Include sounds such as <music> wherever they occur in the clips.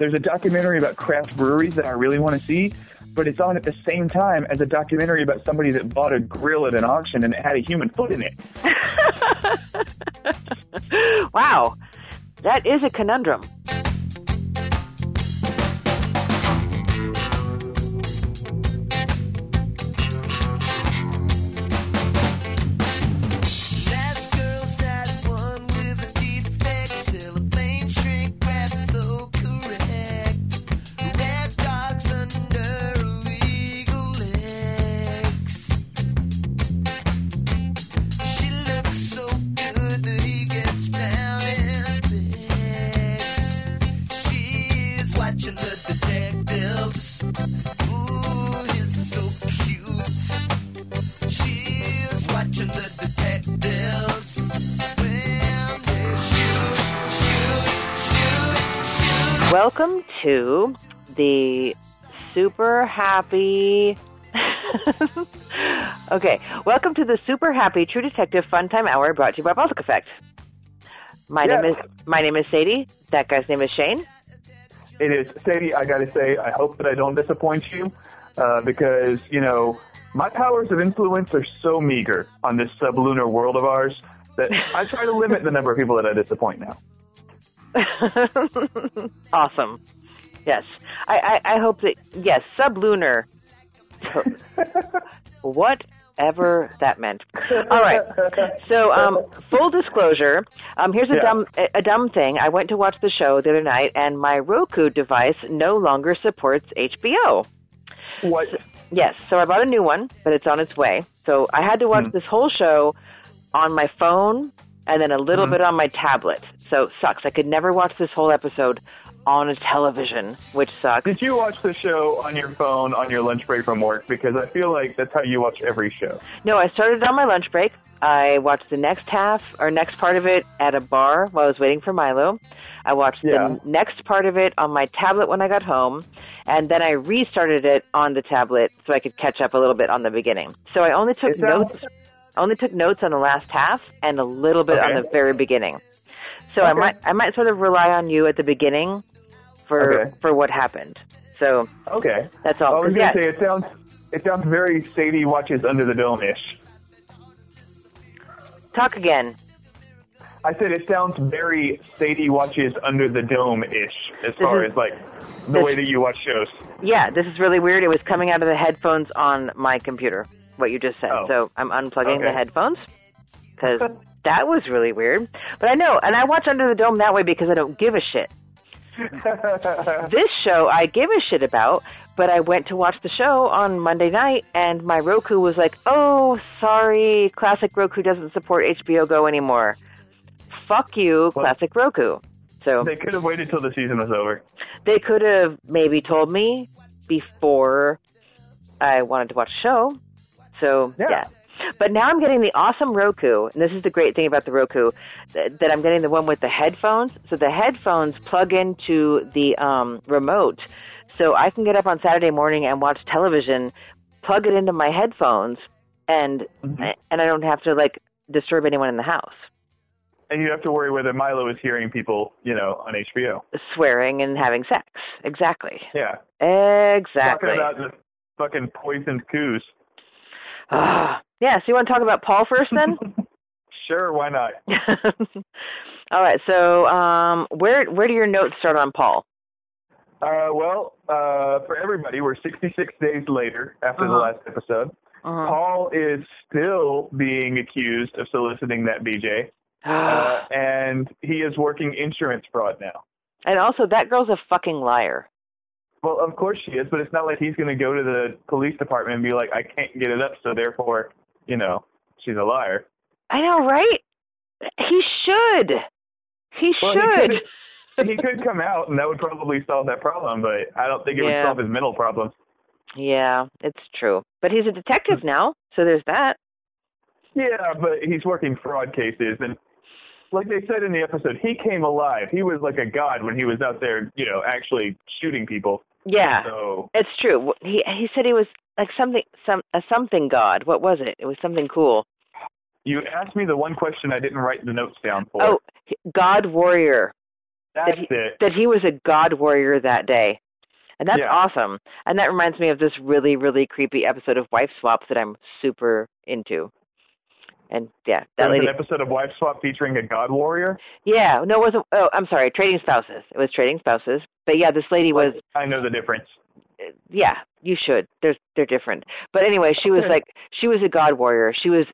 There's a documentary about craft breweries that I really want to see, but it's on at the same time as a documentary about somebody that bought a grill at an auction and it had a human foot in it. <laughs> wow, that is a conundrum. The super happy. <laughs> okay, welcome to the super happy True Detective Fun Time Hour brought to you by Baltic Effect. My name is my name is Sadie. That guy's name is Shane. It is, Sadie, I gotta say, I hope that I don't disappoint you, uh, because, you know, my powers of influence are so meager on this sublunar world of ours that I try to limit the number of people that I disappoint now. <laughs> awesome. Yes, I, I, I hope that yes, sublunar. <laughs> Whatever that meant. All right. <laughs> So, um, full disclosure. Um, here's a Yeah. dumb a, a dumb thing. I went to watch the show the other night, and my Roku device no longer supports HBO. What? Yes, so I bought a new one, but it's on its way. So I had to watch this whole show on my phone and then a little bit on my tablet. So sucks. I could never watch this whole episode on a television, which sucks. Did you watch the show on your phone on your lunch break from work? Because I feel like that's how you watch every show. No, I started on my lunch break. I watched the next half or next part of it at a bar while I was waiting for Milo. I watched Yeah. the next part of it on my tablet when I got home, and then I restarted it on the tablet so I could catch up a little bit on the beginning. So I only took notes. Only took notes on the last half and a little bit on the very beginning. So I might I might sort of rely on you at the beginning for Okay. for what happened. So Okay. that's all. I was gonna say it sounds it sounds very Sadie watches Under the Dome ish. talk again. I said it sounds very Sadie watches Under the Dome ish as far is- as like the this- way that you watch shows. Yeah, this is really weird. It was coming out of the headphones on my computer, what you just said. Oh. So I'm unplugging the headphones because that was really weird. But I know, and I watch Under the Dome that way because I don't give a shit. <laughs> This show I give a shit about, but I went to watch the show on Monday night and my Roku was like, oh, sorry, Classic Roku doesn't support HBO Go anymore. Fuck you, Well- Classic Roku. So they could have waited till the season was over. they could have maybe told me before I wanted to watch the show. So Yeah. yeah. But now I'm getting the awesome Roku, and this is the great thing about the Roku, that, that I'm getting the one with the headphones. So the headphones plug into the um, remote, so I can get up on Saturday morning and watch television, plug it into my headphones, and Mhm. and I don't have to like disturb anyone in the house, And you have to worry whether Milo is hearing people, you know, on HBO. swearing and having sex. Exactly. Yeah. Exactly. Talking about the fucking poisoned coos. Ah, yeah, so you want to talk about Paul first then? <laughs> Sure, why not? <laughs> All right, so um, where where do your notes start on Paul? Uh, well, uh, for everybody, we're 66 days later after the Uh-huh. last episode. Uh-huh. Paul is still being accused of soliciting that BJ, <gasps> uh, and he is working insurance fraud now. and also, that girl's a fucking liar. Well, of course she is, but it's not like he's going to go to the police department and be like, I can't get it up, so therefore, you know, she's a liar. I know, right? He should. He Well, he should. could've- he could come out, and that would probably solve that problem. But I don't think it Yeah. would solve his mental problems. Yeah, it's true. But he's a detective now, so there's that. Yeah, but he's working fraud cases, and like they said in the episode, he came alive. He was like a god when he was out there, you know, actually shooting people. Yeah, So it's true. He he said he was like something some a something god. What was it? It was something cool. you asked me the one question I didn't write the notes down for. Oh, God warrior. that's he- it. That he was a god warrior that day. And that's Yeah. awesome. And that reminds me of this really, really creepy episode of Wife Swap that I'm super into. And yeah, There that was lady. an episode of Wife Swap featuring a god warrior. Yeah, no, it wasn't. Oh, I'm sorry, Trading Spouses. It was Trading Spouses. But yeah, this lady was. I know the difference. Yeah, you should. They're they're different. But anyway, she was like she was a god warrior. She was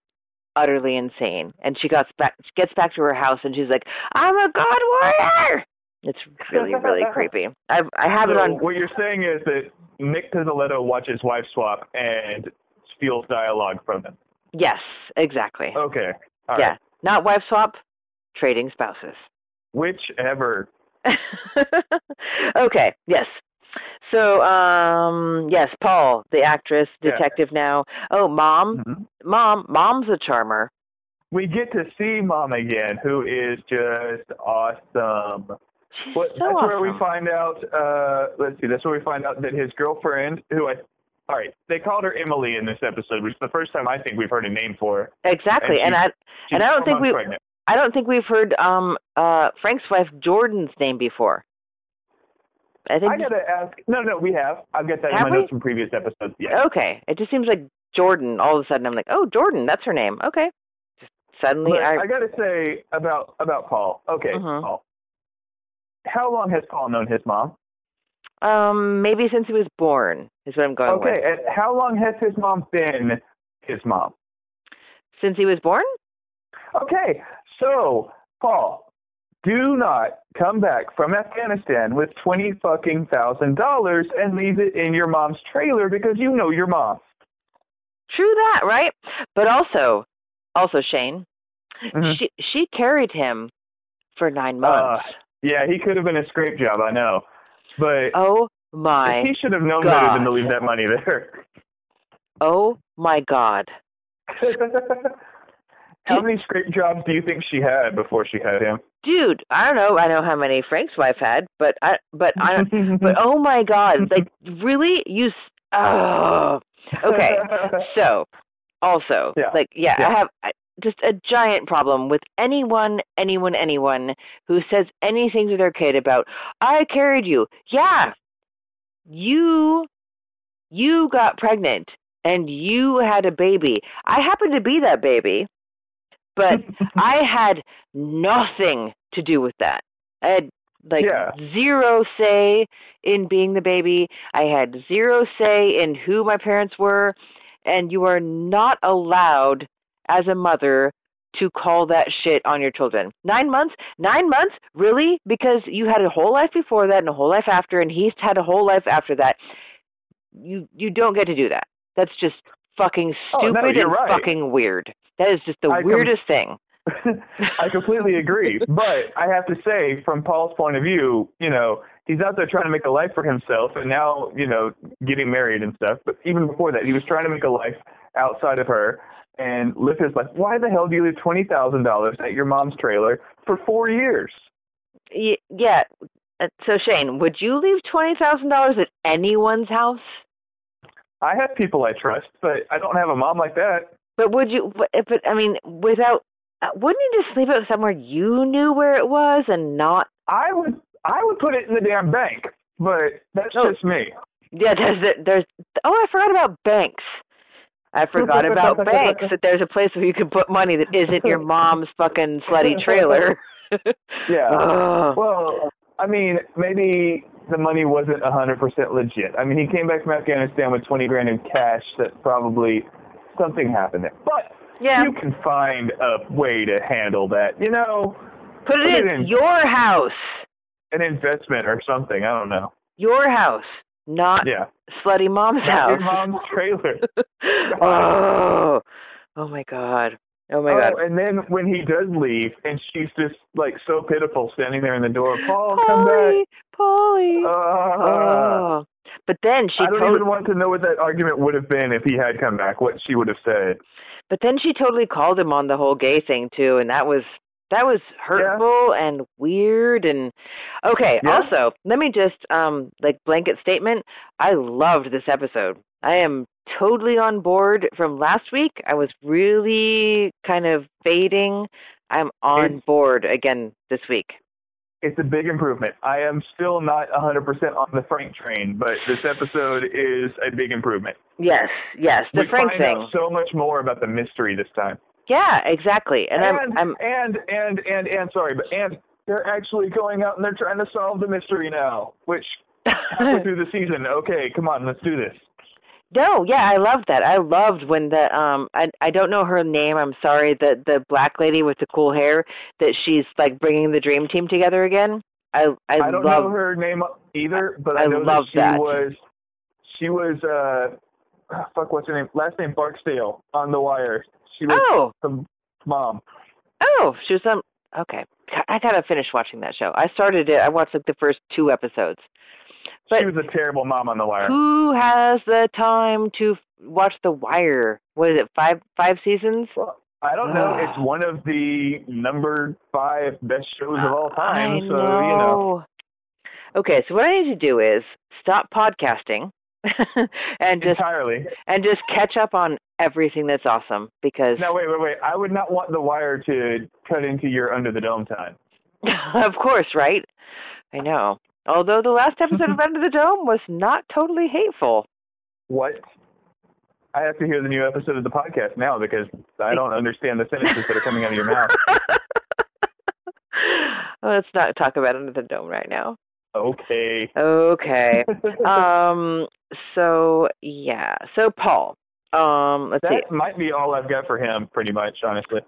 utterly insane, and she got back gets back to her house, and she's like, "I'm a god warrior." It's really really <laughs> creepy. I've I have it on. what you're saying is that Nic Pizzolatto watches Wife Swap and steals dialogue from them. Yes, exactly. Okay. All yeah, right. not wife swap, trading spouses. Whichever. <laughs> okay, yes. So, um, yes, Paul, the actress, Yeah. detective now. Oh, mom, Mhm. mom, mom's a charmer. We get to see Mom again, who is just awesome. She's What, so that's awesome. where we find out. Uh, let's see. That's where we find out that his girlfriend, who I, all right, they called her Emily in this episode, which is the first time I think we've heard a name for her. exactly, and and, I and I don't think we, pregnant. I don't think we've heard um uh Frank's wife Jordan's name before. I think. I gotta ask. No, no, we have. I've got that in my we? notes from previous episodes. Yeah. okay, it just seems like Jordan. All of a sudden, I'm like, oh, Jordan, that's her name. Okay. Just suddenly, But I, I gotta say about about Paul. Okay, Mhm. Paul. How long has Paul known his mom? um maybe since he was born is what I'm going Okay, with. Okay, and how long has his mom been his mom? Since he was born. Okay, so Paul, do not come back from Afghanistan with twenty fucking thousand dollars and leave it in your mom's trailer because you know your mom. True that, right? But also, also Shane, Mhm. she she carried him for nine months. Yeah, he could have been a scrape job, I know, but oh my, he should have known better than to leave that money there. oh my God. <laughs> How many scrape jobs do you think she had before she had him? Dude, I don't know. I know how many Frank's wife had, but I, but I, but <laughs> oh my God, like really, you, s- <laughs> oh, okay. So, also, Yeah. like, yeah, Yeah. I have I- just a giant problem with anyone, anyone, anyone who says anything to their kid about, I carried you. Yeah, you, you got pregnant and you had a baby. I happened to be that baby, but <laughs> I had nothing to do with that. I had like Yeah. zero say in being the baby. I had zero say in who my parents were, and you are not allowed as a mother to call that shit on your children. Nine months? Nine months? Really? Because you had a whole life before that and a whole life after, and he's had a whole life after that. You you don't get to do that. That's just fucking stupid Oh, no, and right. fucking weird. That is just the I com- weirdest thing. <laughs> I completely agree. But I have to say, from Paul's point of view, you know, he's out there trying to make a life for himself and now, you know, getting married and stuff. But even before that, he was trying to make a life outside of her and live his life. Why the hell do you leave $20,000 at your mom's trailer for four years? Y- yeah. Uh, So Shane, would you leave twenty thousand dollars at anyone's house? I have people I trust, but I don't have a mom like that. But would you? But, I mean, without, uh, wouldn't you just leave it somewhere you knew where it was and not? I would I would put it in the damn bank, but that's Oh. just me. Yeah, there's the- there's. Oh, I forgot about banks. I forgot about banks. That there's a place where you can put money that isn't your <laughs> mom's fucking slutty trailer. <laughs> Yeah. <laughs> Well, I mean, maybe the money wasn't a 100% legit. I mean, he came back from Afghanistan with 20 grand in cash that probably something happened there. But yeah, you can find a way to handle that. You know, put it in in. your house. an investment or something. I don't know. Your house, not Yeah. slutty mom's Not house. Your mom's trailer. <laughs> oh, oh my God. Oh my oh, god. and then when he does leave, and she's just like so pitiful, standing there in the door. Paul, come back. Polly, Polly. Ah. oh. But then she I don't tot- even want to know what that argument would have been if he had come back. What she would have said. but then she totally called him on the whole gay thing too, and that was that was hurtful and weird and okay. Yeah. Also, let me just um like blanket statement. I loved this episode. I am totally on board from last week. I was really kind of fading. I'm on It's- board again this week. It's a big improvement. I am still not 100% on the Frank train, but this episode is a big improvement. Yes, yes, the we Frank find thing. out so much more about the mystery this time. Yeah, exactly. And, I'm, I'm and and and and sorry, but and they're actually going out and they're trying to solve the mystery now. Which halfway <laughs> through the season, okay, come on, let's do this. No, yeah, I loved that. I loved when the um I I don't know her name. I'm sorry. The the black lady with the cool hair that she's like bringing the dream team together again. I I, I don't love know her name either, but I, I know love that she that. was she was uh ah, fuck what's her name? Last name Barksdale on the wire. She was Oh, the mom. oh, she was some okay. I gotta finish watching that show. I started it. I watched like the first two episodes. But- she was a terrible mom on the wire. Who has the time to watch The Wire? What is it? Five five seasons? Well, I don't know. It's one of the number five best shows of all time. I so you know. Okay, so what I need to do is stop podcasting <laughs> and just entirely. and just catch up on everything that's awesome because No, wait, wait, wait. I would not want the wire to cut into your under the dome time. <laughs> of course, right? I know. Although the last episode of <laughs> Under the Dome was not totally hateful. What? I have to hear the new episode of the podcast now because I don't understand the sentences that are coming out of your mouth. <laughs> Let's not talk about Under the Dome right now. Okay. Okay. <laughs> um so yeah. So Paul. Um let's see. that might be all I've got for him, pretty much, honestly.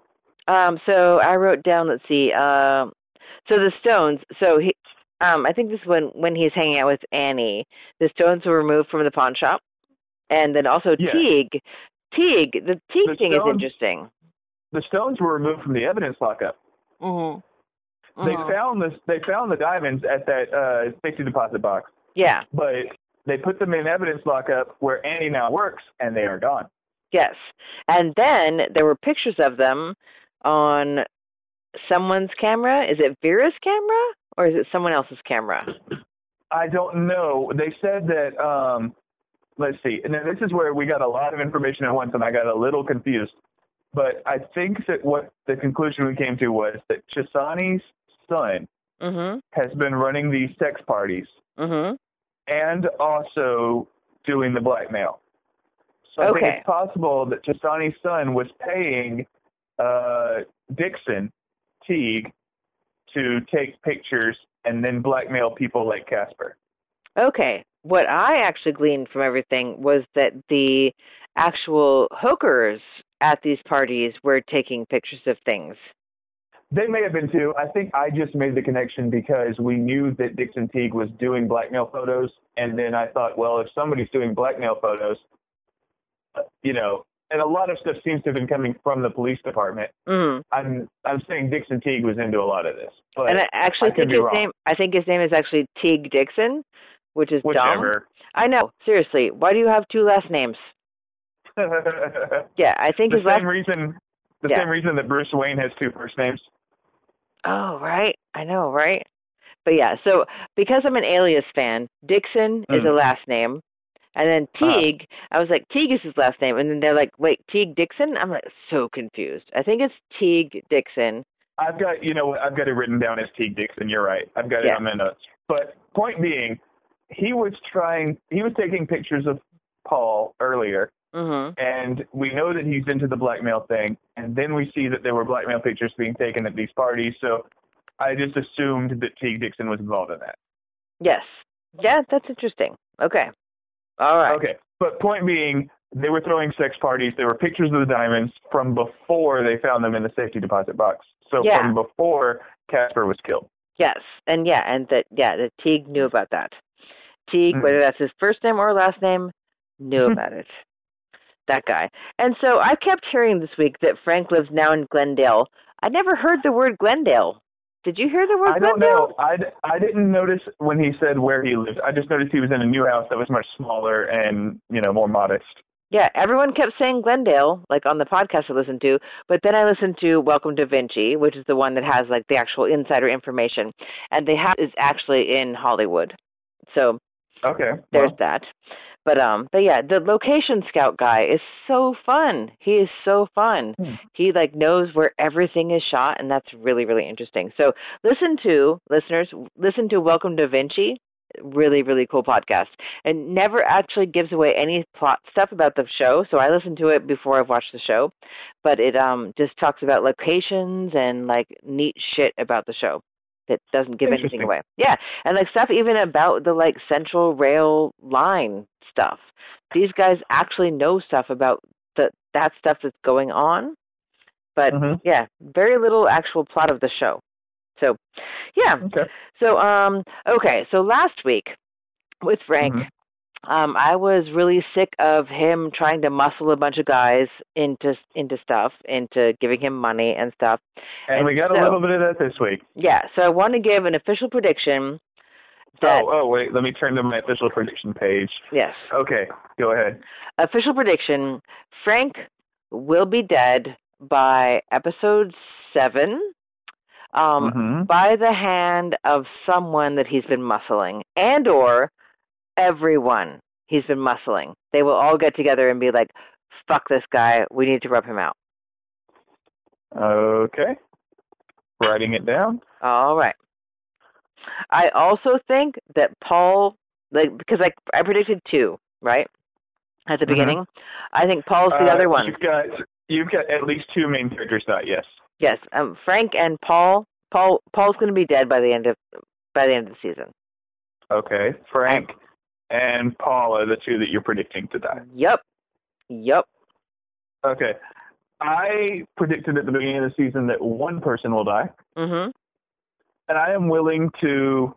Um, so I wrote down. Let's see. Um, so the Stones. So he, um, I think this is when when he's hanging out with Annie. The Stones were removed from the pawn shop, and then also Yeah. Teague. Teague. The Teague The thing is interesting. The stones were removed from the evidence lockup. Mm-hmm. They found the they found the diamonds at that uh, safety deposit box, Yeah. but they put them in evidence lockup where Annie now works, and they are gone. Yes. And then there were pictures of them on someone's camera. Is it Vera's camera or is it someone else's camera? I don't know. They said that. Um, let's see. And then this is where we got a lot of information at once, and I got a little confused. But I think that what the conclusion we came to was that Chessani's son Mhm. has been running these sex parties Mhm. and also doing the blackmail. So I think it's possible that Chessani's son was paying uh, Dixon Teague to take pictures and then blackmail people like Caspere. Okay. What I actually gleaned from everything was that the actual hookers at these parties were taking pictures of things. They may have been too. I think I just made the connection because we knew that Dixon Teague was doing blackmail photos, and then I thought, well, if somebody's doing blackmail photos, uh, you know, and a lot of stuff seems to have been coming from the police department. Mm. I'm I'm saying Dixon Teague was into a lot of this, but And I actually I think his wrong. name I think his name is actually Teague Dixon, which is dumb. I know. Seriously, why do you have two last names? <laughs> Yeah, I think his last same reason, the Yeah. same reason that Bruce Wayne has two first names. Oh, right. I know, right? But yeah, so because I'm an Alias fan, Dixon is Mm. a last name. And then Uh-huh. Teague, I was like, Teague is his last name. And then they're like, wait, Teague Dixon? I'm like, so confused. I think it's Teague Dixon. I've got, you know, I've got it written down as Teague Dixon. You're right. I've got Yeah. it on my notes. But point being, he was trying, he was taking pictures of Paul earlier, hmm and we know that he's into the blackmail thing. And then we see that there were blackmail pictures being taken at these parties. So I just assumed that Teague Dixon was involved in that. Yes. Yeah, that's interesting. Okay. All right. Okay. But point being, they were throwing sex parties. There were pictures of the diamonds from before they found them in the safety deposit box. So Yeah. from before Caspere was killed. Yes. And yeah, and that, yeah, that Teague knew about that. Teague, Mhm. whether that's his first name or last name, knew about it. that guy. And so I kept hearing this week that Frank lives now in Glendale. I never heard the word Glendale. Did you hear the word I don't know. I didn't notice when he said where he lived. I just noticed he was in a new house that was much smaller and, you know, more modest. Yeah, everyone kept saying Glendale, like on the podcast I listened to, but then I listened to Welcome to Vinci, which is the one that has like the actual insider information, and the house is actually in Hollywood. So Okay. there's well, that. But um but yeah, the location scout guy is so fun. He is so fun. Hmm. He like knows where everything is shot and that's really really interesting. So listen to listeners, listen to Welcome to Vinci. Really really cool podcast. And never actually gives away any plot stuff about the show. So I listen to it before I've watched the show, but it um just talks about locations and like neat shit about the show that doesn't give anything away. Yeah, and like stuff even about the like central rail line stuff. These guys actually know stuff about the that stuff that's going on, but Mhm. yeah, very little actual plot of the show. So, yeah. Okay. So, um, okay. So last week with Frank, Mhm. Um, I was really sick of him trying to muscle a bunch of guys into into stuff, into giving him money and stuff. And, we got so- a little bit of that this week. Yeah. So I want to give an official prediction that oh, oh, wait. Let me turn to my official prediction page. yes, Okay. Go ahead. official prediction: Frank will be dead by episode seven. Um, Mhm. by the hand of someone that he's been muscling and or everyone he's been muscling. They will all get together and be like, fuck this guy, we need to rub him out. Okay. Writing it down. All right. I also think that Paul, like, because I, I predicted two, right? At the Mhm. beginning. I think Paul's the Uh, other one. You've got you've got at least two main characters not yes. Yes, um, Frank and Paul. Paul Paul's going to be dead by the end of by the end of the season. Okay. Frank and Paul are the two that you're predicting to die. Yep. Yep. Okay. I predicted at the beginning of the season that one person will die, Mhm. and I am willing to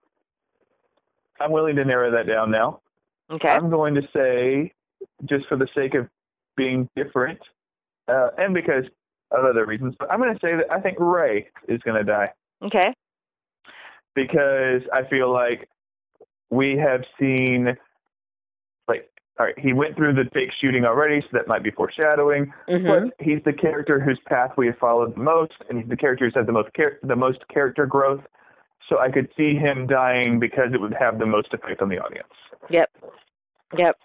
I'm willing to narrow that down now. Okay. I'm going to say, just for the sake of being different, uh, and because of other reasons, but I'm going to say that I think Ray is going to die Okay. because I feel like we have seen, like, all right, he went through the fake shooting already, so that might be foreshadowing. Mhm. But he's the character whose path we have followed the most, and he's the character who's had the most char- the most character growth. So I could see him dying because it would have the most effect on the audience. Yep. Yep.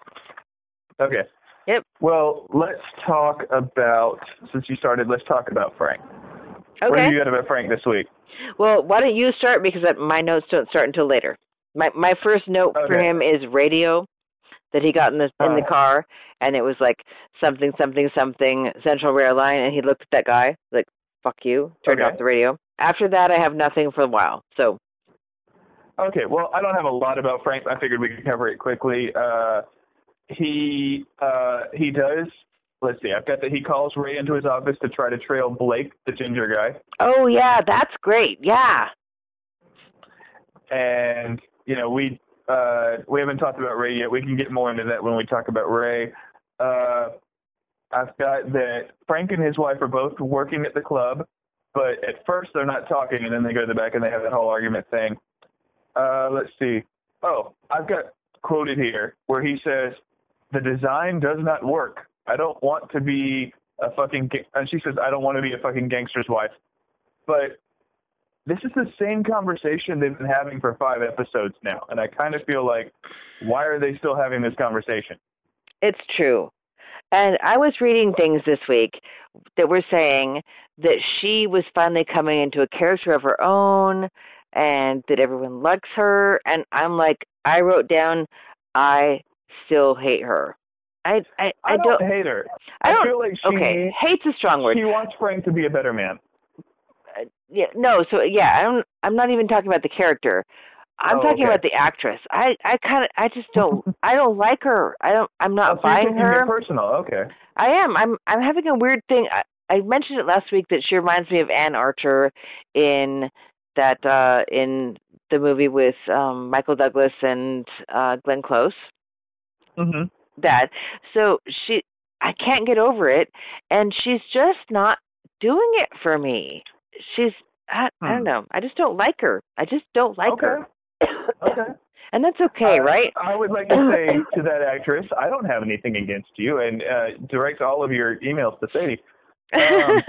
Okay. Yep. Well, let's talk about since you started. Let's talk about Frank. What Okay. have you got about Frank this week? Well, why don't you start because my notes don't start until later. My my first note for him is radio that he got in the in the Uh. car and it was like something something something Central Rail Line and he looked at that guy like fuck you turned Okay. off the radio. After that, I have nothing for a while. So Okay. Well, I don't have a lot about Frank. I figured we could cover it quickly. Uh, he uh, he does. Let's see. I've got that he calls Ray into his office to try to trail Blake, the ginger guy, oh yeah, that's great. Yeah. and you know we uh, we haven't talked about Ray yet. We can get more into that when we talk about Ray. Uh, I've got that Frank and his wife are both working at the club, but at first they're not talking, and then they go to the back and they have that whole argument thing. Uh, let's see. Oh, I've got quoted here where he says, "The design does not work. I don't want to be a fucking." Ga-, and she says, "I don't want to be a fucking gangster's wife." But this is the same conversation they've been having for five episodes now, and I kind of feel like, why are they still having this conversation? It's true. And I was reading things this week that were saying that she was finally coming into a character of her own and that everyone likes her. And I'm like, I wrote down, I still hate her. I I, I, I, don't, hate her. I don't feel like she okay, hate's a strong word. she wants Frank to be a better man. Yeah, no, so yeah, I don't I'm not even talking about the character. I'm Oh, talking okay. about the actress. I I kind of I just don't I don't like her. I don't I'm not Oh, so buying taking her. personal. Okay. I am. I'm I'm having a weird thing. I, I mentioned it last week that she reminds me of Anne Archer in that uh in the movie with um Michael Douglas and uh Glenn Close. hmm That so she I can't get over it, and she's just not doing it for me. She's I, I don't Hmm. know. I just don't like her. I just don't like Okay. her. Okay. <coughs> and that's okay, Uh, right? I would like to say <coughs> to that actress, I don't have anything against you, and uh, direct all of your emails to Sadie. Um,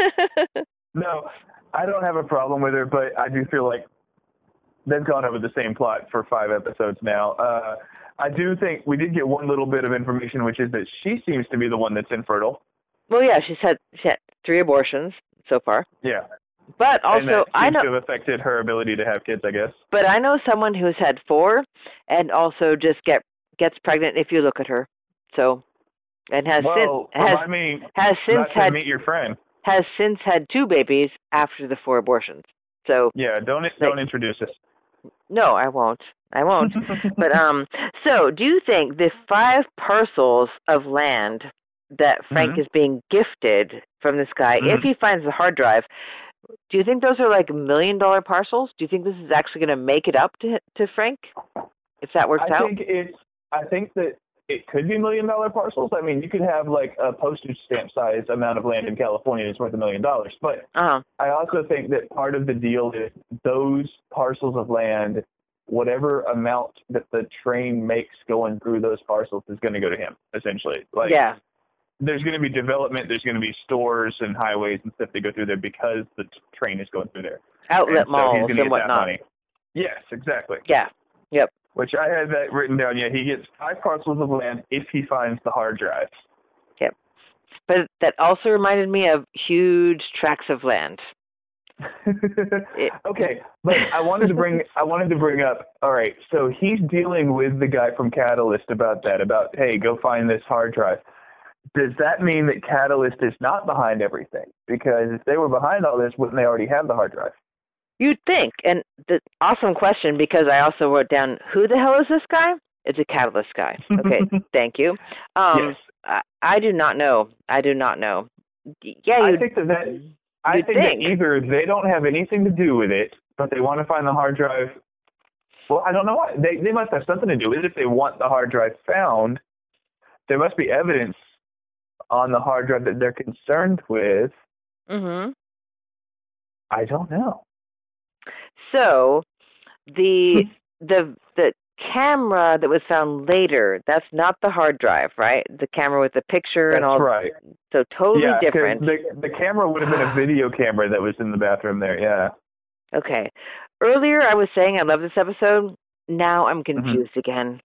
<laughs> no, I don't have a problem with her, but I do feel like they've gone over the same plot for five episodes now. Uh, I do think we did get one little bit of information, which is that she seems to be the one that's infertile. well, yeah, she's had she had three abortions so far, Yeah. But and also that I know, to have affected her ability to have kids, I guess. but I know someone who's had four, and also just get gets pregnant if you look at her. So, and has well, since has remind me has since had meet your friend. has since had two babies after the four abortions. So Yeah, don't don't introduce us. no, I won't. I won't. <laughs> but um, so do you think the five parcels of land that Frank Mhm. is being gifted from this guy, if Mhm. he finds the hard drive, do you think those are like million dollar parcels? Do you think this is actually going to make it up to to Frank if that works I out? I think it's. I think that it could be million dollar parcels. I mean, you could have like a postage stamp size amount of land in California that's worth a million dollars. But Uh-huh. I also think that part of the deal is those parcels of land, whatever amount that the train makes going through those parcels is going to go to him. Essentially, like yeah. There's going to be development. There's going to be stores and highways and stuff that go through there because the t- train is going through there. Outlet And so he's malls gonna and whatnot. Yes, exactly. Yeah. Yep. Which I had that written down. Yeah, he gets five parcels of land if he finds the hard drive. Yep. But that also reminded me of huge tracts of land. <laughs> okay, but I wanted to bring I wanted to bring up. All right, so he's dealing with the guy from Catalyst about that. About hey, go find this hard drive. Does that mean that Catalyst is not behind everything? Because if they were behind all this, wouldn't they already have the hard drive? You'd think, and the awesome question because I also wrote down who the hell is this guy? It's a catalyst guy. Okay, <laughs> thank you. Um, yes, I, I do not know. I do not know. Yeah, I think that, that I think, think. that either they don't have anything to do with it, but they want to find the hard drive. Well, I don't know why. They they must have something to do with it. If they want the hard drive found, there must be evidence on the hard drive that they're concerned with. hmm I don't know. So, the the the camera that was found later. That's not the hard drive, right? The camera with the picture and all. That's right. So totally yeah, different. The the camera would have been a <sighs> video camera that was in the bathroom there. Yeah. Okay. Earlier I was saying I love this episode. Now I'm Mm-hmm. confused again.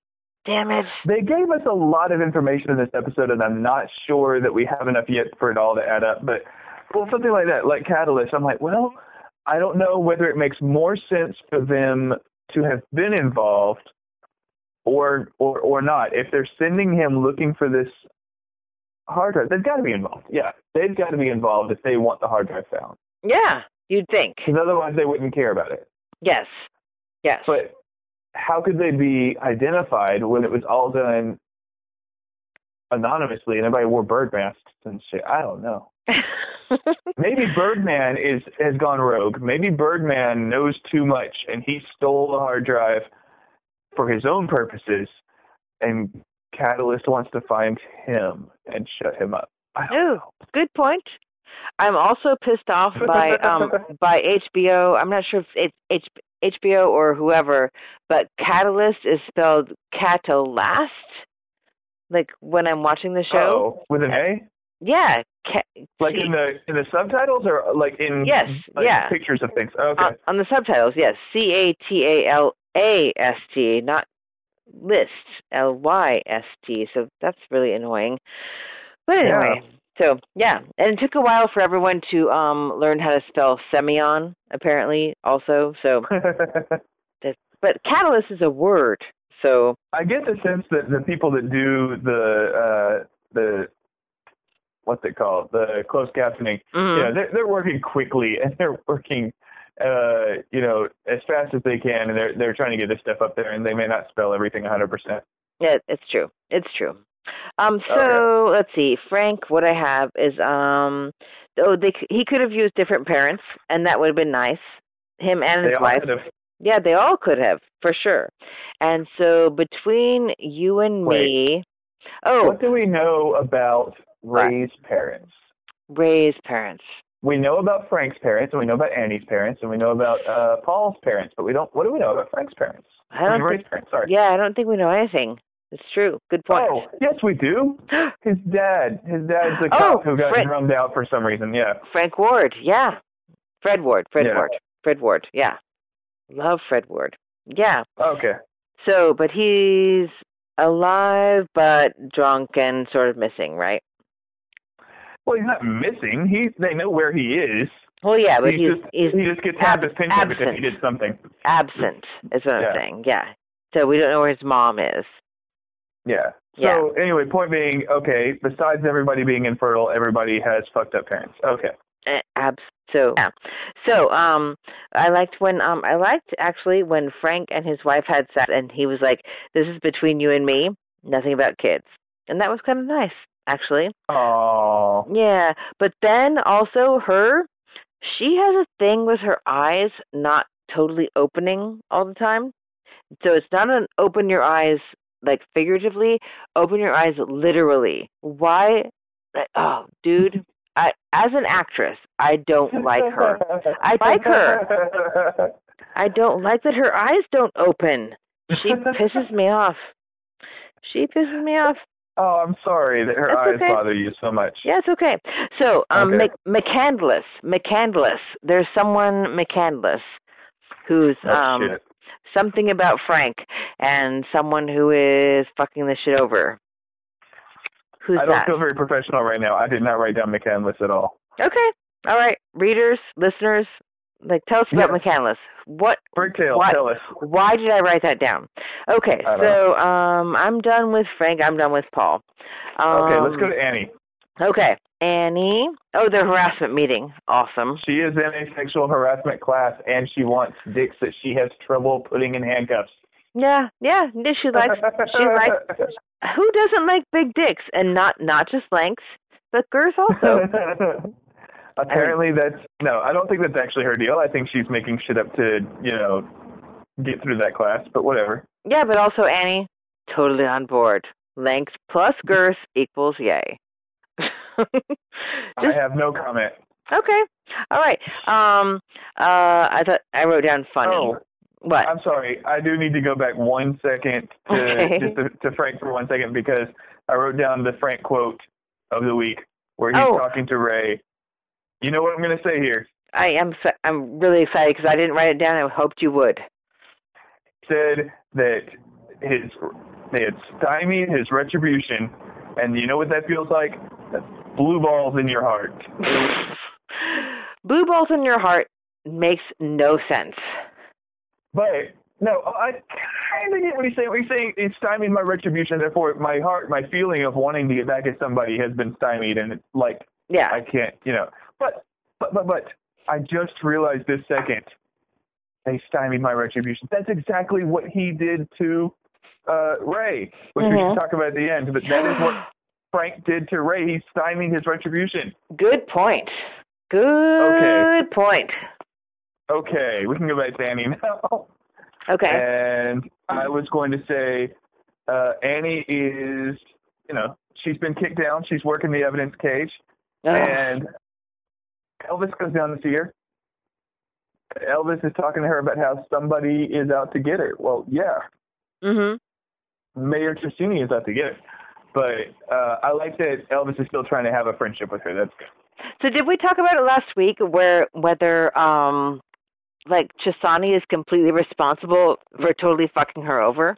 Damn it. They gave us a lot of information in this episode, and I'm not sure that we have enough yet for it all to add up. But well, something like that, like Catalyst, I'm like, well, I don't know whether it makes more sense for them to have been involved or or or not. If they're sending him looking for this hard drive, they've got to be involved. Yeah, they've got to be involved if they want the hard drive found, Yeah, you'd think. because otherwise they wouldn't care about it. Yes. Yes. But how could they be identified when it was all done anonymously and everybody wore bird masks and shit? I don't know. <laughs> Maybe Birdman is has gone rogue. Maybe Birdman knows too much and he stole the hard drive for his own purposes, and Catalyst wants to find him and shut him up. I don't Ooh, know. good point. I'm also pissed off <laughs> by um by HBO. I'm not sure if it's H, HBO or whoever, but Catalyst is spelled Catalast. Like when I'm watching the show. Oh, with an A? Yeah. Ca- Like in the in the subtitles or like in Yes, like yeah. pictures of things? Okay. on, on the subtitles, yes. C A T A L A S T, not list. L Y S T. So that's really annoying. But anyway, so yeah, and it took a while for everyone to um learn how to spell Semyon. Apparently, also. So, <laughs> but catalyst is a word. So I get the sense that the people that do the uh, the what's it called the closed captioning, mhm. you know, they're they're working quickly <laughs> and they're working uh, you know as fast as they can, and they're they're trying to get this stuff up there, and they may not spell everything 100. percent Yeah, it's true. It's true. Um, so let's see, Frank. What I have is um, oh, they he could have used different parents, and that would have been nice. Him and They his wife. Yeah, they all could have for sure. And so between you and me, oh, What do we know about Ray's parents. Ray's parents. We know about Frank's parents, and we know about Annie's parents, and we know about uh, Paul's parents, but we don't. What do we know about Frank's parents? I don't I mean, Ray's think, parents. Sorry. yeah, I don't think we know anything. It's true. Good point. Oh, yes, we do. <gasps> His dad. His dad's the Oh, cop who got Fred- drummed out for some reason. Yeah. Frank Ward. Yeah. Fred Ward. Fred Yeah. Ward. Fred Ward. Yeah. Love Fred Ward. Yeah. Okay. So, but he's alive, but drunk and sort of missing, right? Well, he's not missing. He they know where he is. Well, yeah, but He's he's just- he's he just gets half ab- his pension because he did something. absent. Is what Yeah. I'm saying. Yeah. So we don't know where his mom is. Yeah. Yeah. So anyway, point being, okay. Besides everybody being infertile, everybody has fucked up parents. Okay. Eh, Abs. So yeah. So um, I liked when um I liked actually when Frank and his wife had sex and he was like, "This is between you and me, nothing about kids," and that was kind of nice actually. Oh. Yeah, but then also her, she has a thing with her eyes not totally opening all the time. So it's not an open your eyes like figuratively, open your eyes literally. Why? Like, oh, dude, I as an actress, I don't <laughs> like her. I like her. I don't like that her eyes don't open. She pisses me off. She pisses me off. Oh, I'm sorry that her That's eyes okay. bother you so much. Yeah, it's okay. So, um, Okay. Mc- McCandless, McCandless. There's someone McCandless who's Oh, um shit. Something about Frank and someone who is fucking the shit over. Who's I don't that? feel very professional right now. I did not write down McCandless at all. okay, all right, readers, listeners, like tell us about Yes. McCandless. What? Bricktail, What? tell us. Why did I write that down? Okay, so um, I'm done with Frank. I'm done with Paul. Um, Okay, let's go to Annie. Okay, Annie. Oh, the harassment meeting. Awesome. She is in a sexual harassment class, and she wants dicks that she has trouble putting in handcuffs. Yeah, yeah. She likes. <laughs> She likes. Who doesn't like big dicks and not not just lengths, but girths also. <laughs> Apparently, that's no. I don't think that's actually her deal. I think she's making shit up to you know get through that class. But whatever. yeah, but also Annie, totally on board. Length plus girth equals yay. I have no comment. okay. All right. Um. Uh. I thought I wrote down funny. Oh, what? I'm sorry. I do need to go back one second to Okay. just to, to Frank for one second because I wrote down the Frank quote of the week where he's Oh. talking to Ray. You know what I'm going to say here? I am. I'm really excited because I didn't write it down. I hoped you would. said that his they had stymied his retribution, and you know what that feels like? That's blue balls in your heart. <laughs> Blue balls in your heart makes no sense. But no, I kind of get what he's saying. What he's saying is stymied my retribution. Therefore, my heart, my feeling of wanting to get back at somebody has been stymied, and it's like Yeah. I can't, you know. But but but but I just realized this second they stymied my retribution. That's exactly what he did to uh Ray, which we Mhm. should talk about at the end. But that is what Frank did to Ray. He's stymied his retribution. Good point. Good point. Okay, we can go back to Annie now. Okay. And I was going to say uh Annie is, you know, she's been kicked down. She's working the evidence cage. Ugh. And Elvis goes down to see her. Elvis is talking to her about how somebody is out to get her. Well, yeah, mhm. Mayor Tristini is out to get her. But uh, I like that Elvis is still trying to have a friendship with her. That's good. So did we talk about it last week where whether um like Chessani is completely responsible for totally fucking her over?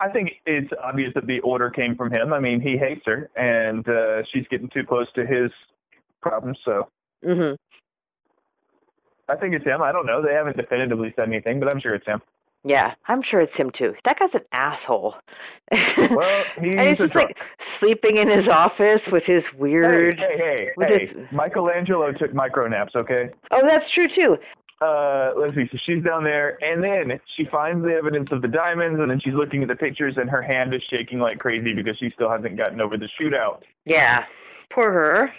I think it's obvious that the order came from him. I mean, he hates her, and uh, she's getting too close to his problems. So Mhm. I think it's him. I don't know. They haven't definitively said anything, but I'm sure it's him. Yeah, I'm sure it's him too. That guy's an asshole. <laughs> Well, he's and he's a just like sleeping in his office with his weird. Hey, hey, hey, hey. his- Michelangelo took micro naps, okay? Oh, that's true too. uh, let's see. So she's down there, and then she finds the evidence of the diamonds, and then she's looking at the pictures, and her hand is shaking like crazy because she still hasn't gotten over the shootout. Yeah. Poor her.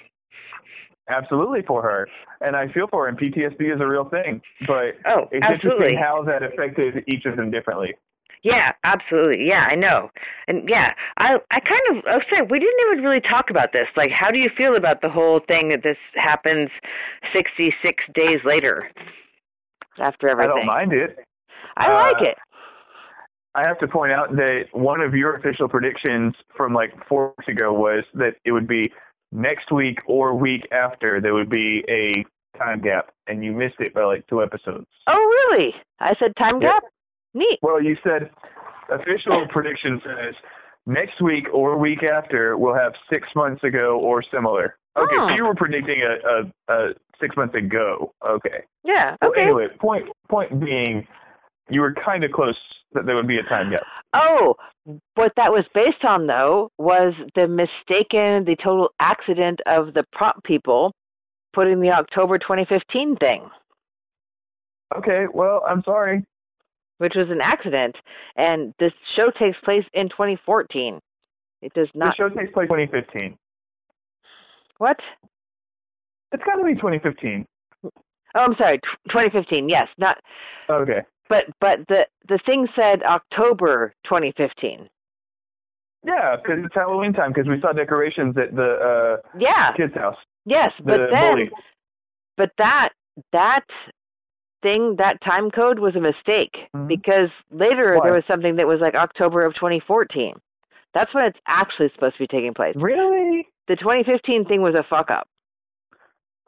Absolutely for her, and I feel for her. And PTSD is a real thing, but Oh, it's absolutely. interesting how that affected each of them differently. Yeah, absolutely. Yeah, I know. And yeah, I I kind of I was saying we didn't even really talk about this. Like how do you feel about the whole thing that this happens 66 days later after everything? I don't mind it. I like Uh, it. I have to point out that one of your official predictions from like four weeks ago was that it would be next week or week after there would be a time gap, and you missed it by like two episodes. Oh, really? I said time Yeah. gap. Neat. Well, you said official <laughs> prediction says next week or week after we'll have six months ago or similar. Okay, Oh. so you were predicting a, a, a six months ago. Okay. Yeah. Well, Okay. anyway, point point being, you were kind of close that there would be a time gap. Oh, what that was based on though was the mistaken, the total accident of the prop people putting the October 2015 thing, Okay, well, I'm sorry. which was an accident, and this show takes place in 2014. It does not. The show takes place 2015. What? It's got to be 2015. Oh, I'm sorry, tw 2015. Yes, not. Okay. But but the the thing said October 2015. Yeah, because it's Halloween time. Because we saw decorations at the uh, Yeah. kid's house. Yes, The but then bully. but that that thing that time code was a mistake Mhm. because later Why? there was something that was like October of 2014. That's when it's actually supposed to be taking place. Really? The 2015 thing was a fuck up.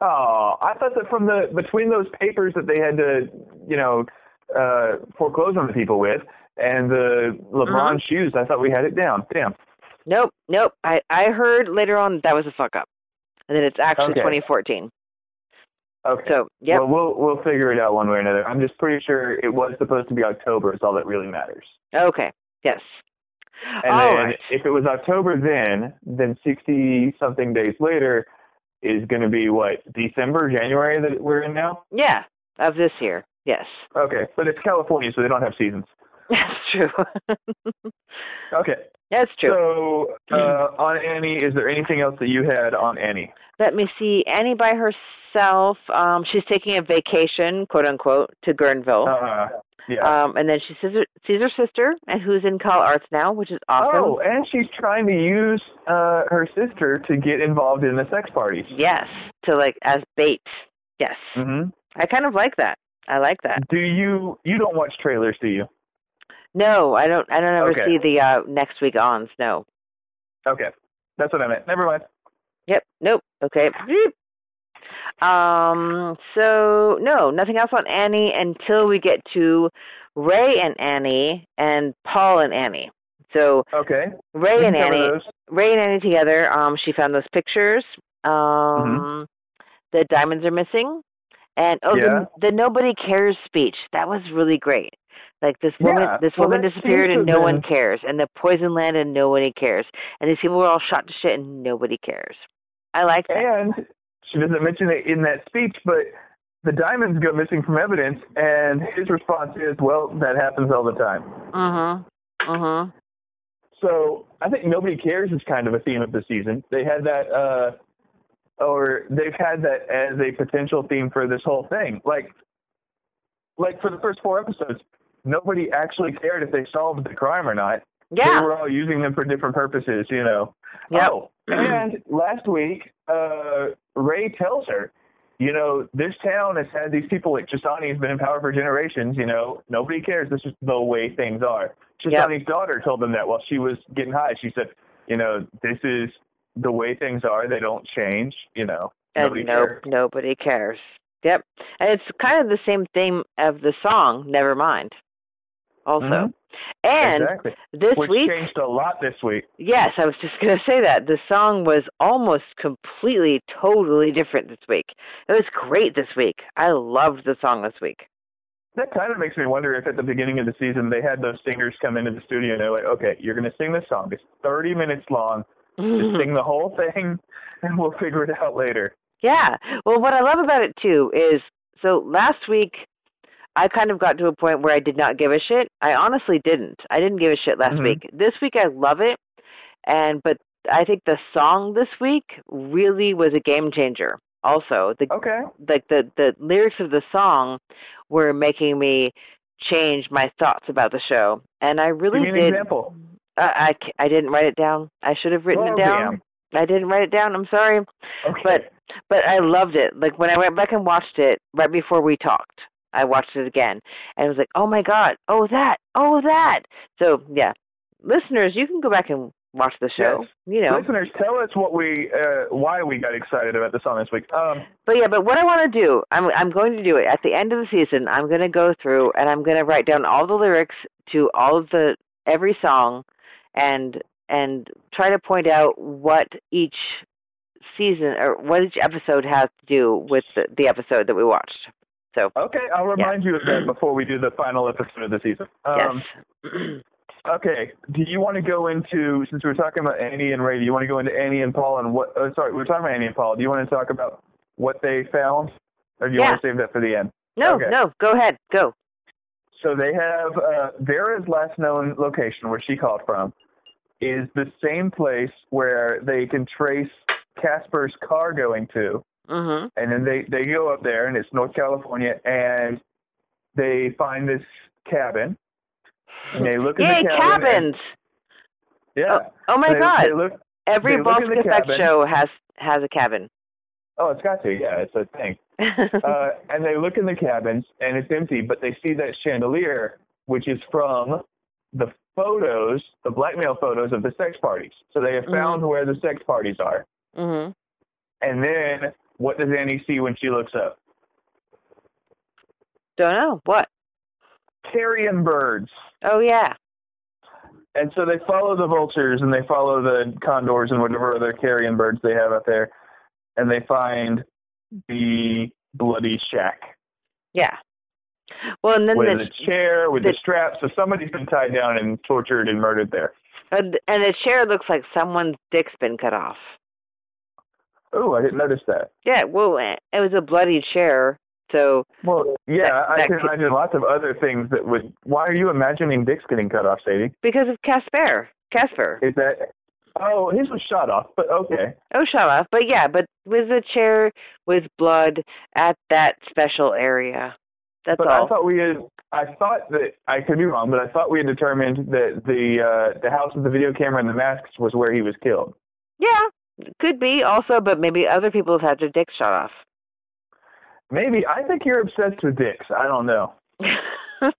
Oh, I thought that from the between those papers that they had to, you know, uh, foreclose on the people with, and the LeBron Uh-huh. shoes, I thought we had it down. Damn. Nope, nope. I I heard later on that was a fuck up, and then it's actually Okay. 2014. Okay. So yep. Well, we'll we'll figure it out one way or another. I'm just pretty sure it was supposed to be October. Is all that really matters. okay. Yes. And All then right. if it was October then, then 60 something days later is going to be what December, January that we're in now. Yeah. Of this year. Yes. Okay, but it's California, so they don't have seasons. <laughs> That's true. <laughs> Okay. That's true. So uh, on Annie, is there anything else that you had on Annie? Let me see. Annie by herself. Um, she's taking a vacation, quote unquote, to Guerneville. Uh, yeah. Um, and then she sees her, sees her sister, and who's in Cal Arts now, which is awesome. Oh, and she's trying to use uh, her sister to get involved in the sex parties. Yes, to like as bait. Yes, Mm-hmm. I kind of like that. I like that. Do you you don't watch trailers, do you? No, I don't. I don't ever Okay. see the uh, next week ons. No. Okay, that's what I meant. Never mind. Yep. Nope. Okay. Um. So no, nothing else on Annie until we get to Ray and Annie and Paul and Annie. So Okay. Ray and Annie. Ray and Annie together. Um, she found those pictures. Um, Mm-hmm. the diamonds are missing, and oh, Yeah. the, the nobody cares speech. That was really great. Like this woman, Yeah, this well, woman disappeared and no one cares, and the poison land and nobody cares, and these people were all shot to shit and nobody cares. I like that. And she doesn't mention it in that speech, but the diamonds go missing from evidence, and his response is, "Well, that happens all the time." Mhm. Mhm. So I think nobody cares is kind of a theme of the season. They had that, uh, or they've had that as a potential theme for this whole thing. Like, like for the first four episodes, nobody actually cared if they solved the crime or not. They Yeah. were all using them for different purposes, you know. Yep. Oh, and last week, uh, Ray tells her, you know, this town has had these people like Chessani has been in power for generations, you know, nobody cares. This is the way things are. Chessani's daughter told them that while she was getting high. She said, you know, this is the way things are. They don't change, you know. And Nobody cares. nobody cares. Yep. And it's kind of the same theme of the song, Never Mind. Also. Mhm. And exactly. this Which week changed a lot this week. Yes, I was just going to say that. The song was almost completely, totally different this week. It was great this week. I loved the song this week. That kind of makes me wonder if at the beginning of the season they had those singers come into the studio and they're like, okay, you're going to sing this song. It's 30 minutes long. Just sing the <laughs> whole thing, and we'll figure it out later. Yeah. Well, what I love about it too is so last week I kind of got to a point where I did not give a shit. I honestly didn't. I didn't give a shit last Mhm. week. This week I love it. And but I think the song this week really was a game changer. Also, the Okay. like the the lyrics of the song were making me change my thoughts about the show, and I really Give me an did. example. Uh, I I didn't write it down. I should have written Oh, it down. I didn't write it down. I'm sorry, Okay. but but I loved it. Like when I went back and watched it right before we talked, I watched it again, and it was like, oh my god, oh that, oh that. So yeah, listeners, you can go back and watch the show. Yes. You know, Listeners, tell us what we, uh, why we got excited about the song this week. Um, But yeah, but what I want to do, I'm I'm going to do it at the end of the season. I'm going to go through and I'm going to write down all the lyrics to all of the every song, and and try to point out what each season or what each episode has to do with the, the episode that we watched. So okay, I'll remind you of that before we do the final episode of the season. Um, yes, <clears throat> Okay. Do you want to go into since we were talking about Annie and Ray? Do you want to go into Annie and Paul and what? Oh, sorry, we were talking about Annie and Paul. Do you want to talk about what they found, or do you Yeah. want to save that for the end? no, okay. no, go ahead, go. So they have uh, Vera's last known location, where she called from, is the same place where they can trace Caspere's car going to, Mhm. and then they they go up there, and it's North California, and they find this cabin, and they look Yay, at the cabin. and- cabins! yeah. Oh, oh my They- God! They look, Every they look Balls in the Effect cabin. show has has a cabin. oh, it's got to. Yeah, it's a thing. <laughs> uh, and they look in the cabins, and it's empty, but they see that chandelier, which is from the photos, the blackmail photos of the sex parties. So they have found where the sex parties are. mhm. And then what does Annie see when she looks up? Don't know what. Carrion birds. Oh yeah. And so they follow the vultures and they follow the condors and whatever other carrion birds they have out there, and they find the bloody shack Yeah. Well, and then with the, a chair with the, the- straps. So somebody's been tied down and tortured and murdered there. and and the chair looks like someone's dick's been cut off. Oh, I didn't notice that. Yeah, well, eh, it was a bloody chair, so Well, yeah, That- I that can could- imagine lots of other things that would. Why are you imagining dicks getting cut off, Sadie? because of Caspere, Caspere. Is that? Oh, his was shot off, but okay. Oh, shot off, But yeah, but with a chair with blood at that special area. That's But all. I thought we had. I thought that I could be wrong, but I thought we had determined that the uh, the house with the video camera and the masks was where he was killed. yeah, could be also, but maybe other people have had their dicks shot off. Maybe I think you're obsessed with dicks. I don't know. <laughs>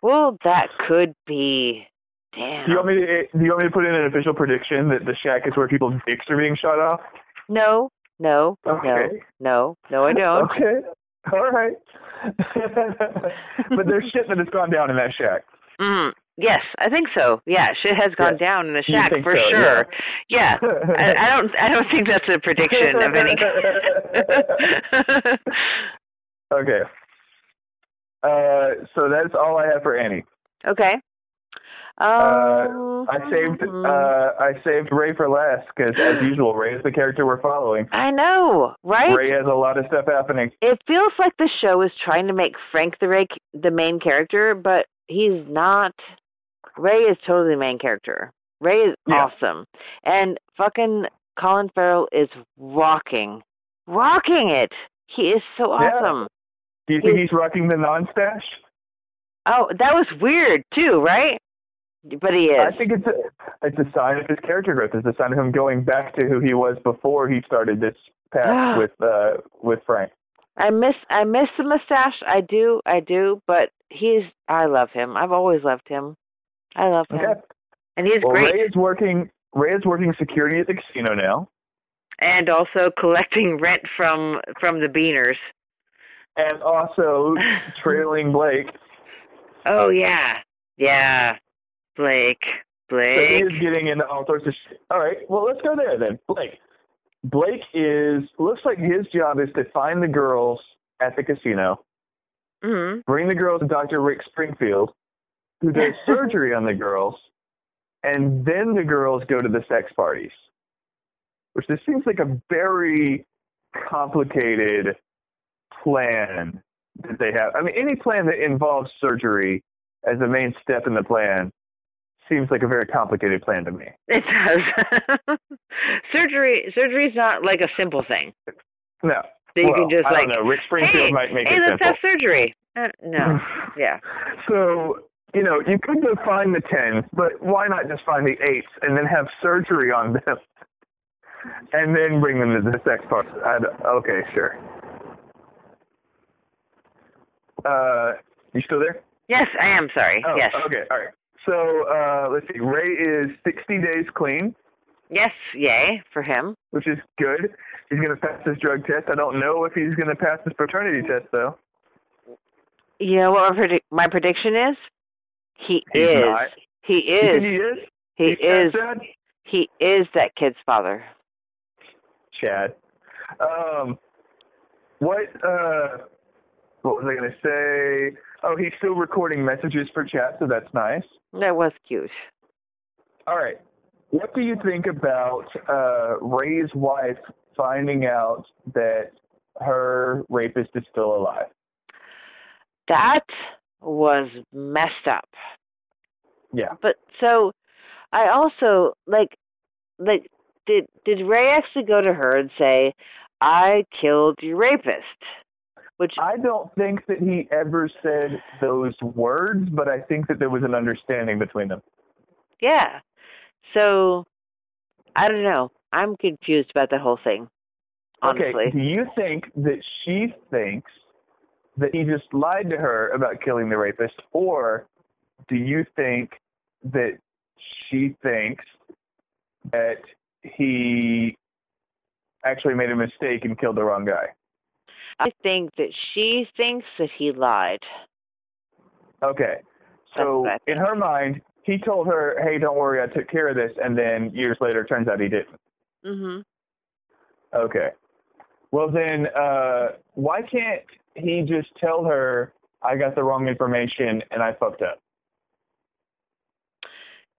well, that could be. Damn. Do you want me to? Do you want me to put in an official prediction that the shack is where people's dicks are being shot off? No, no, Okay. no, no, no, I don't. <laughs> Okay. <laughs> All right. <laughs> but there's shit that has gone down in that shack. Mm, yes, I think so. Yeah, shit has gone Yeah. down in the shack for so, sure. Yeah, I, I don't. I don't think that's a prediction of any. Kind. <laughs> Okay. Uh, so that's all I have for Annie. okay. Uh, I saved uh, I saved Ray for last because, as usual, Ray is the character we're following. I know, right? Ray has a lot of stuff happening. It feels like the show is trying to make Frank the Ray the main character, but he's not. Ray is totally the main character. Ray is Yeah. awesome, and fucking Colin Farrell is rocking, rocking it. He is so Yeah. awesome. Do you think he's rocking the non-stash? Oh, that was weird too, right? But he is. I think it's a it's a sign of his character growth. It's a sign of him going back to who he was before he started this path <gasps> with uh with Frank. I miss I miss the mustache. I do, I do, but he's I love him. I've always loved him. I love him. Okay. And he's Well, great. Ray is working. Ray is working security at the casino now, and also collecting rent from from the beaners. and also <laughs> trailing Blake. Oh yeah. Yeah. Blake. So he is getting into all sorts of shit. All right, well, let's go there then. Blake. Blake is looks like his job is to find the girls at the casino, hmm bring the girls to Dr. Rick Springfield, who does <laughs> surgery on the girls, and then the girls go to the sex parties. Which this seems like a very complicated plan that they have. I mean, any plan that involves surgery as the main step in the plan seems like a very complicated plan to me. It does. <laughs> surgery surgery's not like a simple thing. No. That you well, can just I like don't know. Rick Springfield hey, might make hey, it let's simple. have surgery. Uh, no. <sighs> Yeah. So, you know, you could go find the tens, but why not just find the eights and then have surgery on them? And then bring them to the sex parts. I'd, okay, sure. Uh, you still there? Yes, I am sorry. Oh, yes. Okay, all right. So, uh, let's see. Ray is 60 days clean, Yes, yay for him. which is good. He's going to pass his drug test. I don't know if he's going to pass his paternity test, though. You know what my, predi- my prediction is? He He's is. not. He is. he is? He He's is. Chad? He is that kid's father. Chad. Um, what, uh, what was I going to say? Oh, he's still recording messages for Chad, so that's nice. That was cute. All right. What do you think about uh, Ray's wife finding out that her rapist is still alive? That was messed up. Yeah. But so I also like like did did Ray actually go to her and say, I killed your rapist? Which I don't think that he ever said those words, but I think that there was an understanding between them. yeah. So I don't know. I'm confused about the whole thing. Honestly. Okay. Do you think that she thinks that he just lied to her about killing the rapist, or do you think that she thinks that he actually made a mistake and killed the wrong guy? I think that she thinks that he lied. Okay. So That's what I in her mind, he told her, "Hey, don't worry, I took care of this," and then years later, it turns out he didn't. Mhm. Okay. Well then, uh, why can't he just tell her I got the wrong information and I fucked up?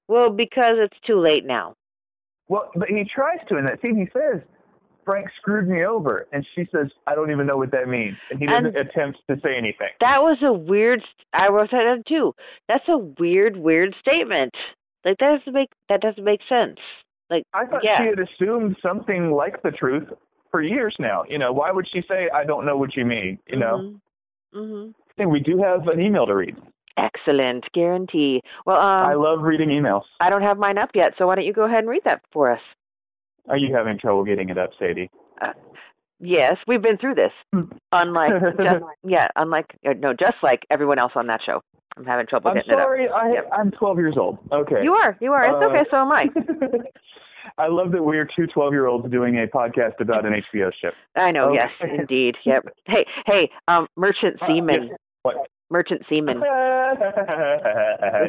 Well, because it's too late now. Well, but he tries to in that scene. He says, "Frank screwed me over," and she says, "I don't even know what that means," and he doesn't And- attempt to say anything. That was a weird. I wrote that down too. That's a weird, weird statement. Like that doesn't make that doesn't make sense. Like I thought yeah, she had assumed something like the truth for years now. You know, why would she say, "I don't know what you mean"? You know, Mm-hmm. I think we do have an email to read. Excellent, guarantee. Well, um, I love reading emails. I don't have mine up yet, so why don't you go ahead and read that for us? Are you having trouble getting it up, Sadie? Yes, we've been through this. Unlike, <laughs> just, yeah, unlike uh, no, just like everyone else on that show. I'm having trouble I'm getting sorry, I, Yep. I'm 12 years old. Okay. You are, you are. It's Uh, okay. So am I. <laughs> I love that we're two 12-year-olds doing a podcast about an HBO show. I know. okay. Yes, <laughs> indeed. Yep. Hey, hey, um, merchant Uh, seaman, yes. What? merchant seaman.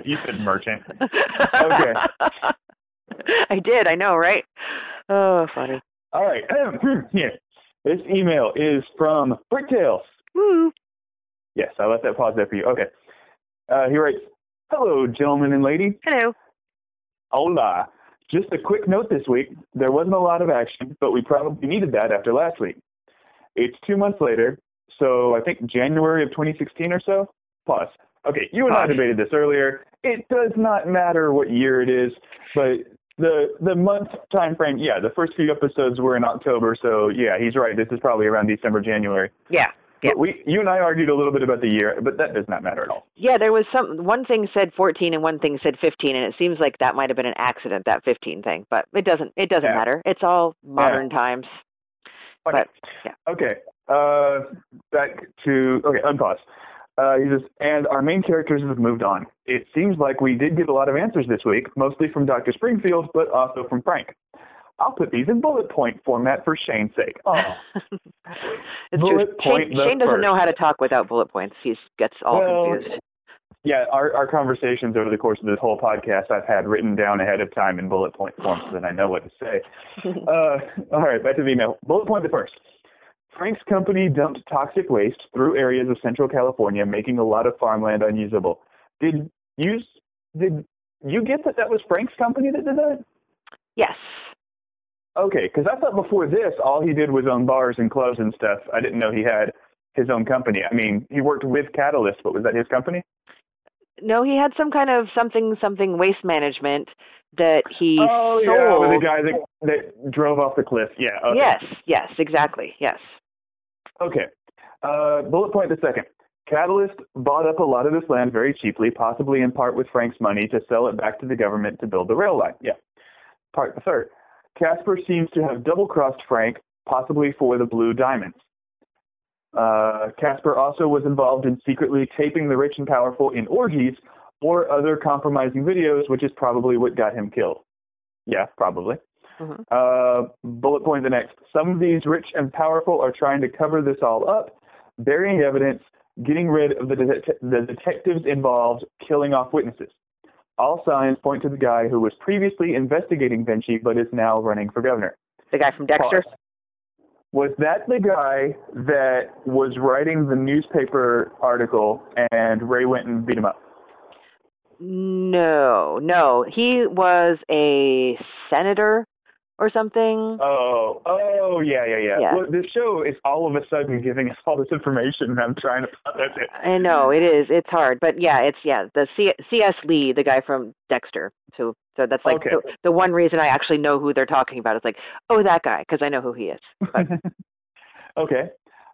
you said merchant. Okay. <laughs> I did. I know, right? Oh, funny. All right. <clears throat> yeah. This email is from Bricktails. Woo. Yes, I left that pause there for you. Okay. Uh, he writes, Hello, gentlemen and lady. Hello. Hola. Just a quick note this week. There wasn't a lot of action, but we probably needed that after last week. It's two months later, so I think January of 2016 or so. Pause. Okay, you and I debated this earlier. It does not matter what year it is, but the the month time frame, yeah, the first few episodes were in October, so yeah, he's right. This is probably around December, January. Yeah. Yeah. But we, you and I argued a little bit about the year, but that does not matter at all. Yeah, there was some one thing said 14 and one thing said 15 and it seems like that might have been an accident that 15 thing, but it doesn't it doesn't Yeah. matter. It's all modern times. Okay. But yeah. Okay. Uh, back to okay. Unpause. Uh, he says, and our main characters have moved on. It seems like we did get a lot of answers this week, mostly from Dr. Springfield, but also from Frank. I'll put these in bullet point format for Shane's sake. <laughs> Oh, it's Bullet true. point Shane, Shane doesn't first. know how to talk without bullet points. He gets all Well, confused. yeah. Our our conversations over the course of this whole podcast, I've had written down ahead of time in bullet point form, so that I know what to say. <laughs> uh, all right, back to the email. Bullet point the first. Frank's company dumped toxic waste through areas of central California, making a lot of farmland unusable. Did you did you get that that was Frank's company that did that? Yes. Okay, because I thought before this, all he did was own bars and clubs and stuff. I didn't know he had his own company. I mean, he worked with Catalyst, but was that his company? No, he had some kind of something something waste management that he oh sold. yeah, with the guy that that drove off the cliff. Yeah. Okay. Yes, yes, exactly. Yes. Okay. Uh, bullet point the second. Catalyst bought up a lot of this land very cheaply, possibly in part with Frank's money to sell it back to the government to build the rail line. Yeah. Part the third. Caspere seems to have double-crossed Frank, possibly for the blue diamonds. Uh, Caspere also was involved in secretly taping the rich and powerful in orgies or other compromising videos, which is probably what got him killed. Yeah, probably. Mhm. Uh, bullet point the next. Some of these rich and powerful are trying to cover this all up, burying evidence, getting rid of the, det- the detectives involved, killing off witnesses. All signs point to the guy who was previously investigating Vinci but is now running for governor. The guy from Dexter. Pause. Was that the guy that was writing the newspaper article and Ray went and beat him up? No, no. He was a senator or something. Oh, oh, yeah, yeah, yeah. Yeah. Well, this show is all of a sudden giving us all this information, and I'm trying to process it. I know it is. It's hard, but yeah, it's yeah. The C- C.S. Lee, the guy from Dexter. So, so that's like Okay. the, the one reason I actually know who they're talking about. It's like, oh, that guy, because I know who he is. <laughs> Okay.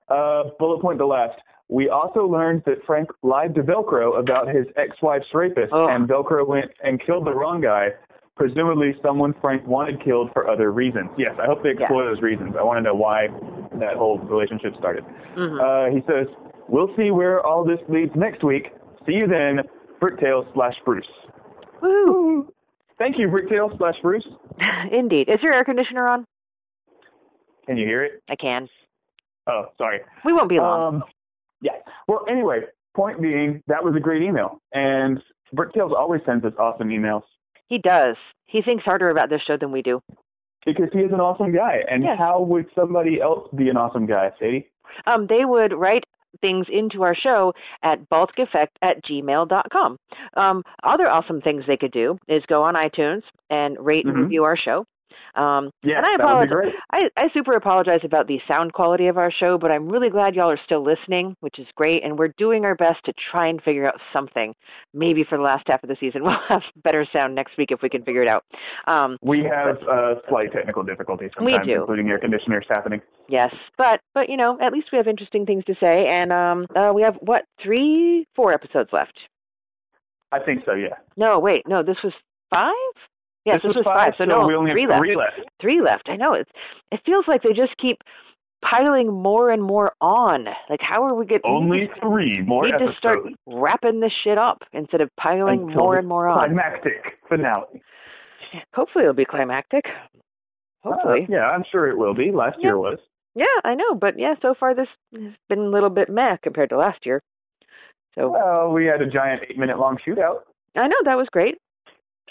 Uh, bullet point the last. We also learned that Frank lied to Velcoro about his ex-wife's rapist, Oh. and Velcoro went and killed the wrong guy, presumably someone Frank wanted killed for other reasons. Yes, I hope they explore those reasons. I want to know why that whole relationship started. Mhm. Uh, he says, we'll see where all this leads next week. See you then, Bricktail slash Bruce. Woo! Thank you, Bricktail slash Bruce. <laughs> Indeed. Is your air conditioner on? Can you hear it? I can. Oh, sorry. We won't be long. Um, yeah. Well, anyway, point being, that was a great email. And Bricktails always sends us awesome emails he does. He thinks harder about this show than we do. because he is an awesome guy. And Yes. how would somebody else be an awesome guy, Sadie? Um, they would write things into our show at balticeffect at gmail.com. Um, other awesome things they could do is go on iTunes and rate and Mhm. review our show. Um, Yeah, and I that would be apologize. great. I, I super apologize about the sound quality of our show, but I'm really glad y'all are still listening, which is great. And we're doing our best to try and figure out something. Maybe for the last half of the season, <laughs> we'll have better sound next week if we can figure it out. Um, We have uh, slight technical difficulties We sometimes, do. including air conditioners happening. yes, but but you know, at least we have interesting things to say, and um, uh, we have what three, four episodes left. I think so, yeah. No, wait, no, this was five. Yes, this, was five, So, so no, we only three have left. three left. Three left. I know it's. It feels like they just keep piling more and more on. Like, how are we get Only three more We need episodes to start wrapping this shit up instead of piling until more and more on. climactic finale. Hopefully it'll be climactic. Hopefully. Uh, yeah, I'm sure it will be. Last Yeah. year was. yeah, I know, but yeah, so far this has been a little bit meh compared to last year. So Well, we had a giant eight-minute long shootout. I know that was great.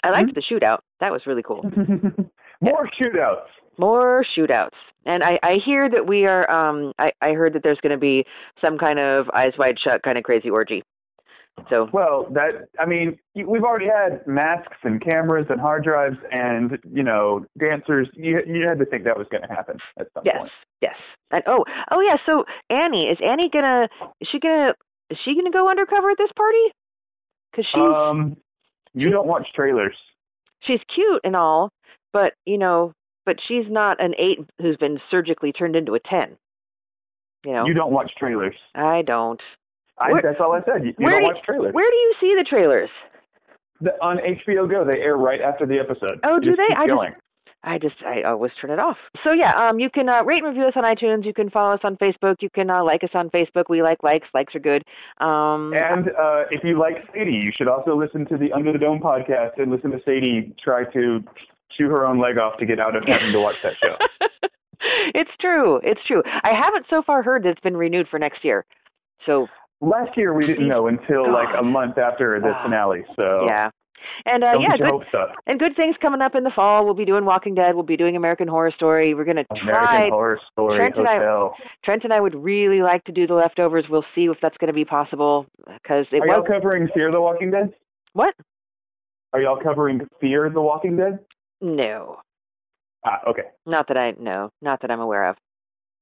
I liked the shootout. That was really cool. <laughs> More shootouts. More shootouts. And I, I hear that we are um I, I heard that there's gonna be some kind of eyes wide shut kind of crazy orgy. So Well, that I mean, y- we've already had masks and cameras and hard drives and you know dancers. You you had to think that was going to happen at some Yes, point. yes. Yes. And oh, oh yeah. So Annie is Annie gonna? Is she gonna? Is she gonna go undercover at this party? Because she's Um, you don't watch trailers. She's cute and all, but you know, but she's not an eight who's been surgically turned into a ten. You know, You don't watch trailers. I don't. I, Where- that's all I said. You, you where don't watch trailers. Where do you see the trailers? The, on HBO Go, they air right after the episode. Oh, do Just they? I just-. I just I always turn it off. So yeah, um, you can uh, rate and review us on iTunes. You can follow us on Facebook. You can uh, like us on Facebook. We like likes. Likes are good. Um, And uh, if you like Sadie, you should also listen to the Under the Dome podcast and listen to Sadie try to chew her own leg off to get out of having to watch that show. <laughs> it's true. It's true. I haven't so far heard that it's been renewed for next year. So Last year we didn't know until like a month after the Ah. finale. So yeah, and uh, don't yeah, good up. and good things coming up in the fall. We'll be doing Walking Dead. We'll be doing American Horror Story. We're gonna American try. Horror Story Trent and I- Hotel. Trent and I would really like to do the leftovers. We'll see if that's going to be possible because it Are y'all covering Fear the Walking Dead? what? Are y'all covering Fear the Walking Dead? No, Ah, okay. not that I know. not that I'm aware of.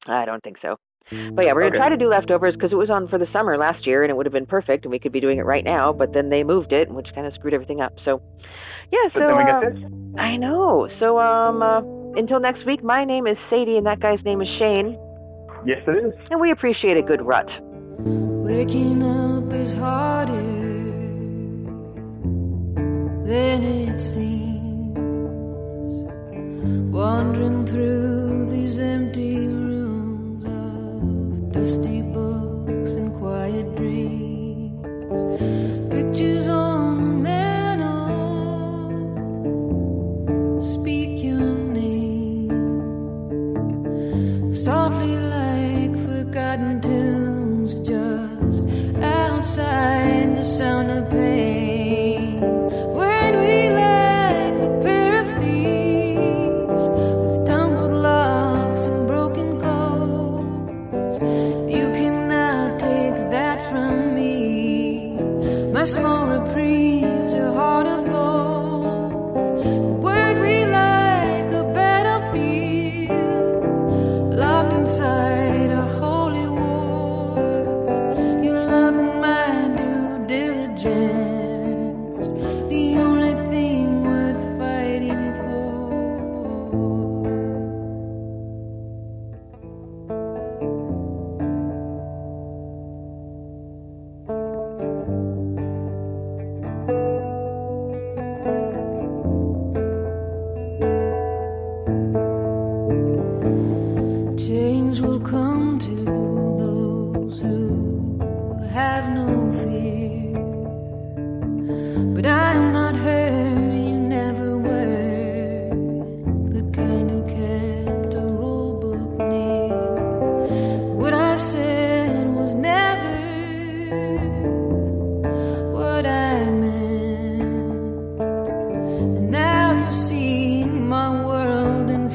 I don't think so. But yeah, we're gonna Okay. try to do leftovers because it was on for the summer last year, and it would have been perfect, and we could be doing it right now. But then they moved it, which kind of screwed everything up. So, yeah. But So then we get this. I know. So um, uh, until next week, my name is Sadie, and that guy's name is Shane, Yes, it is. and we appreciate a good rut. Waking up is harder than it seems. Wandering through these empty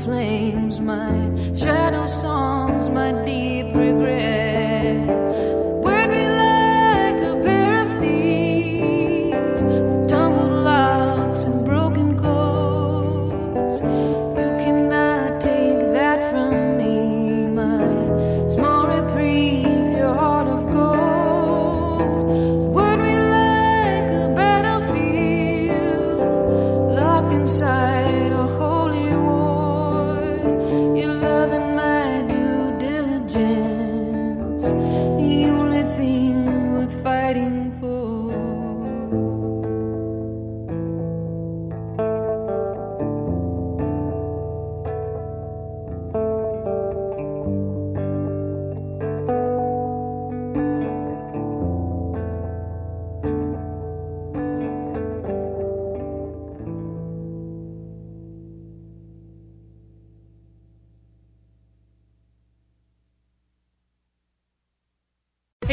flames, my shadow songs, my deep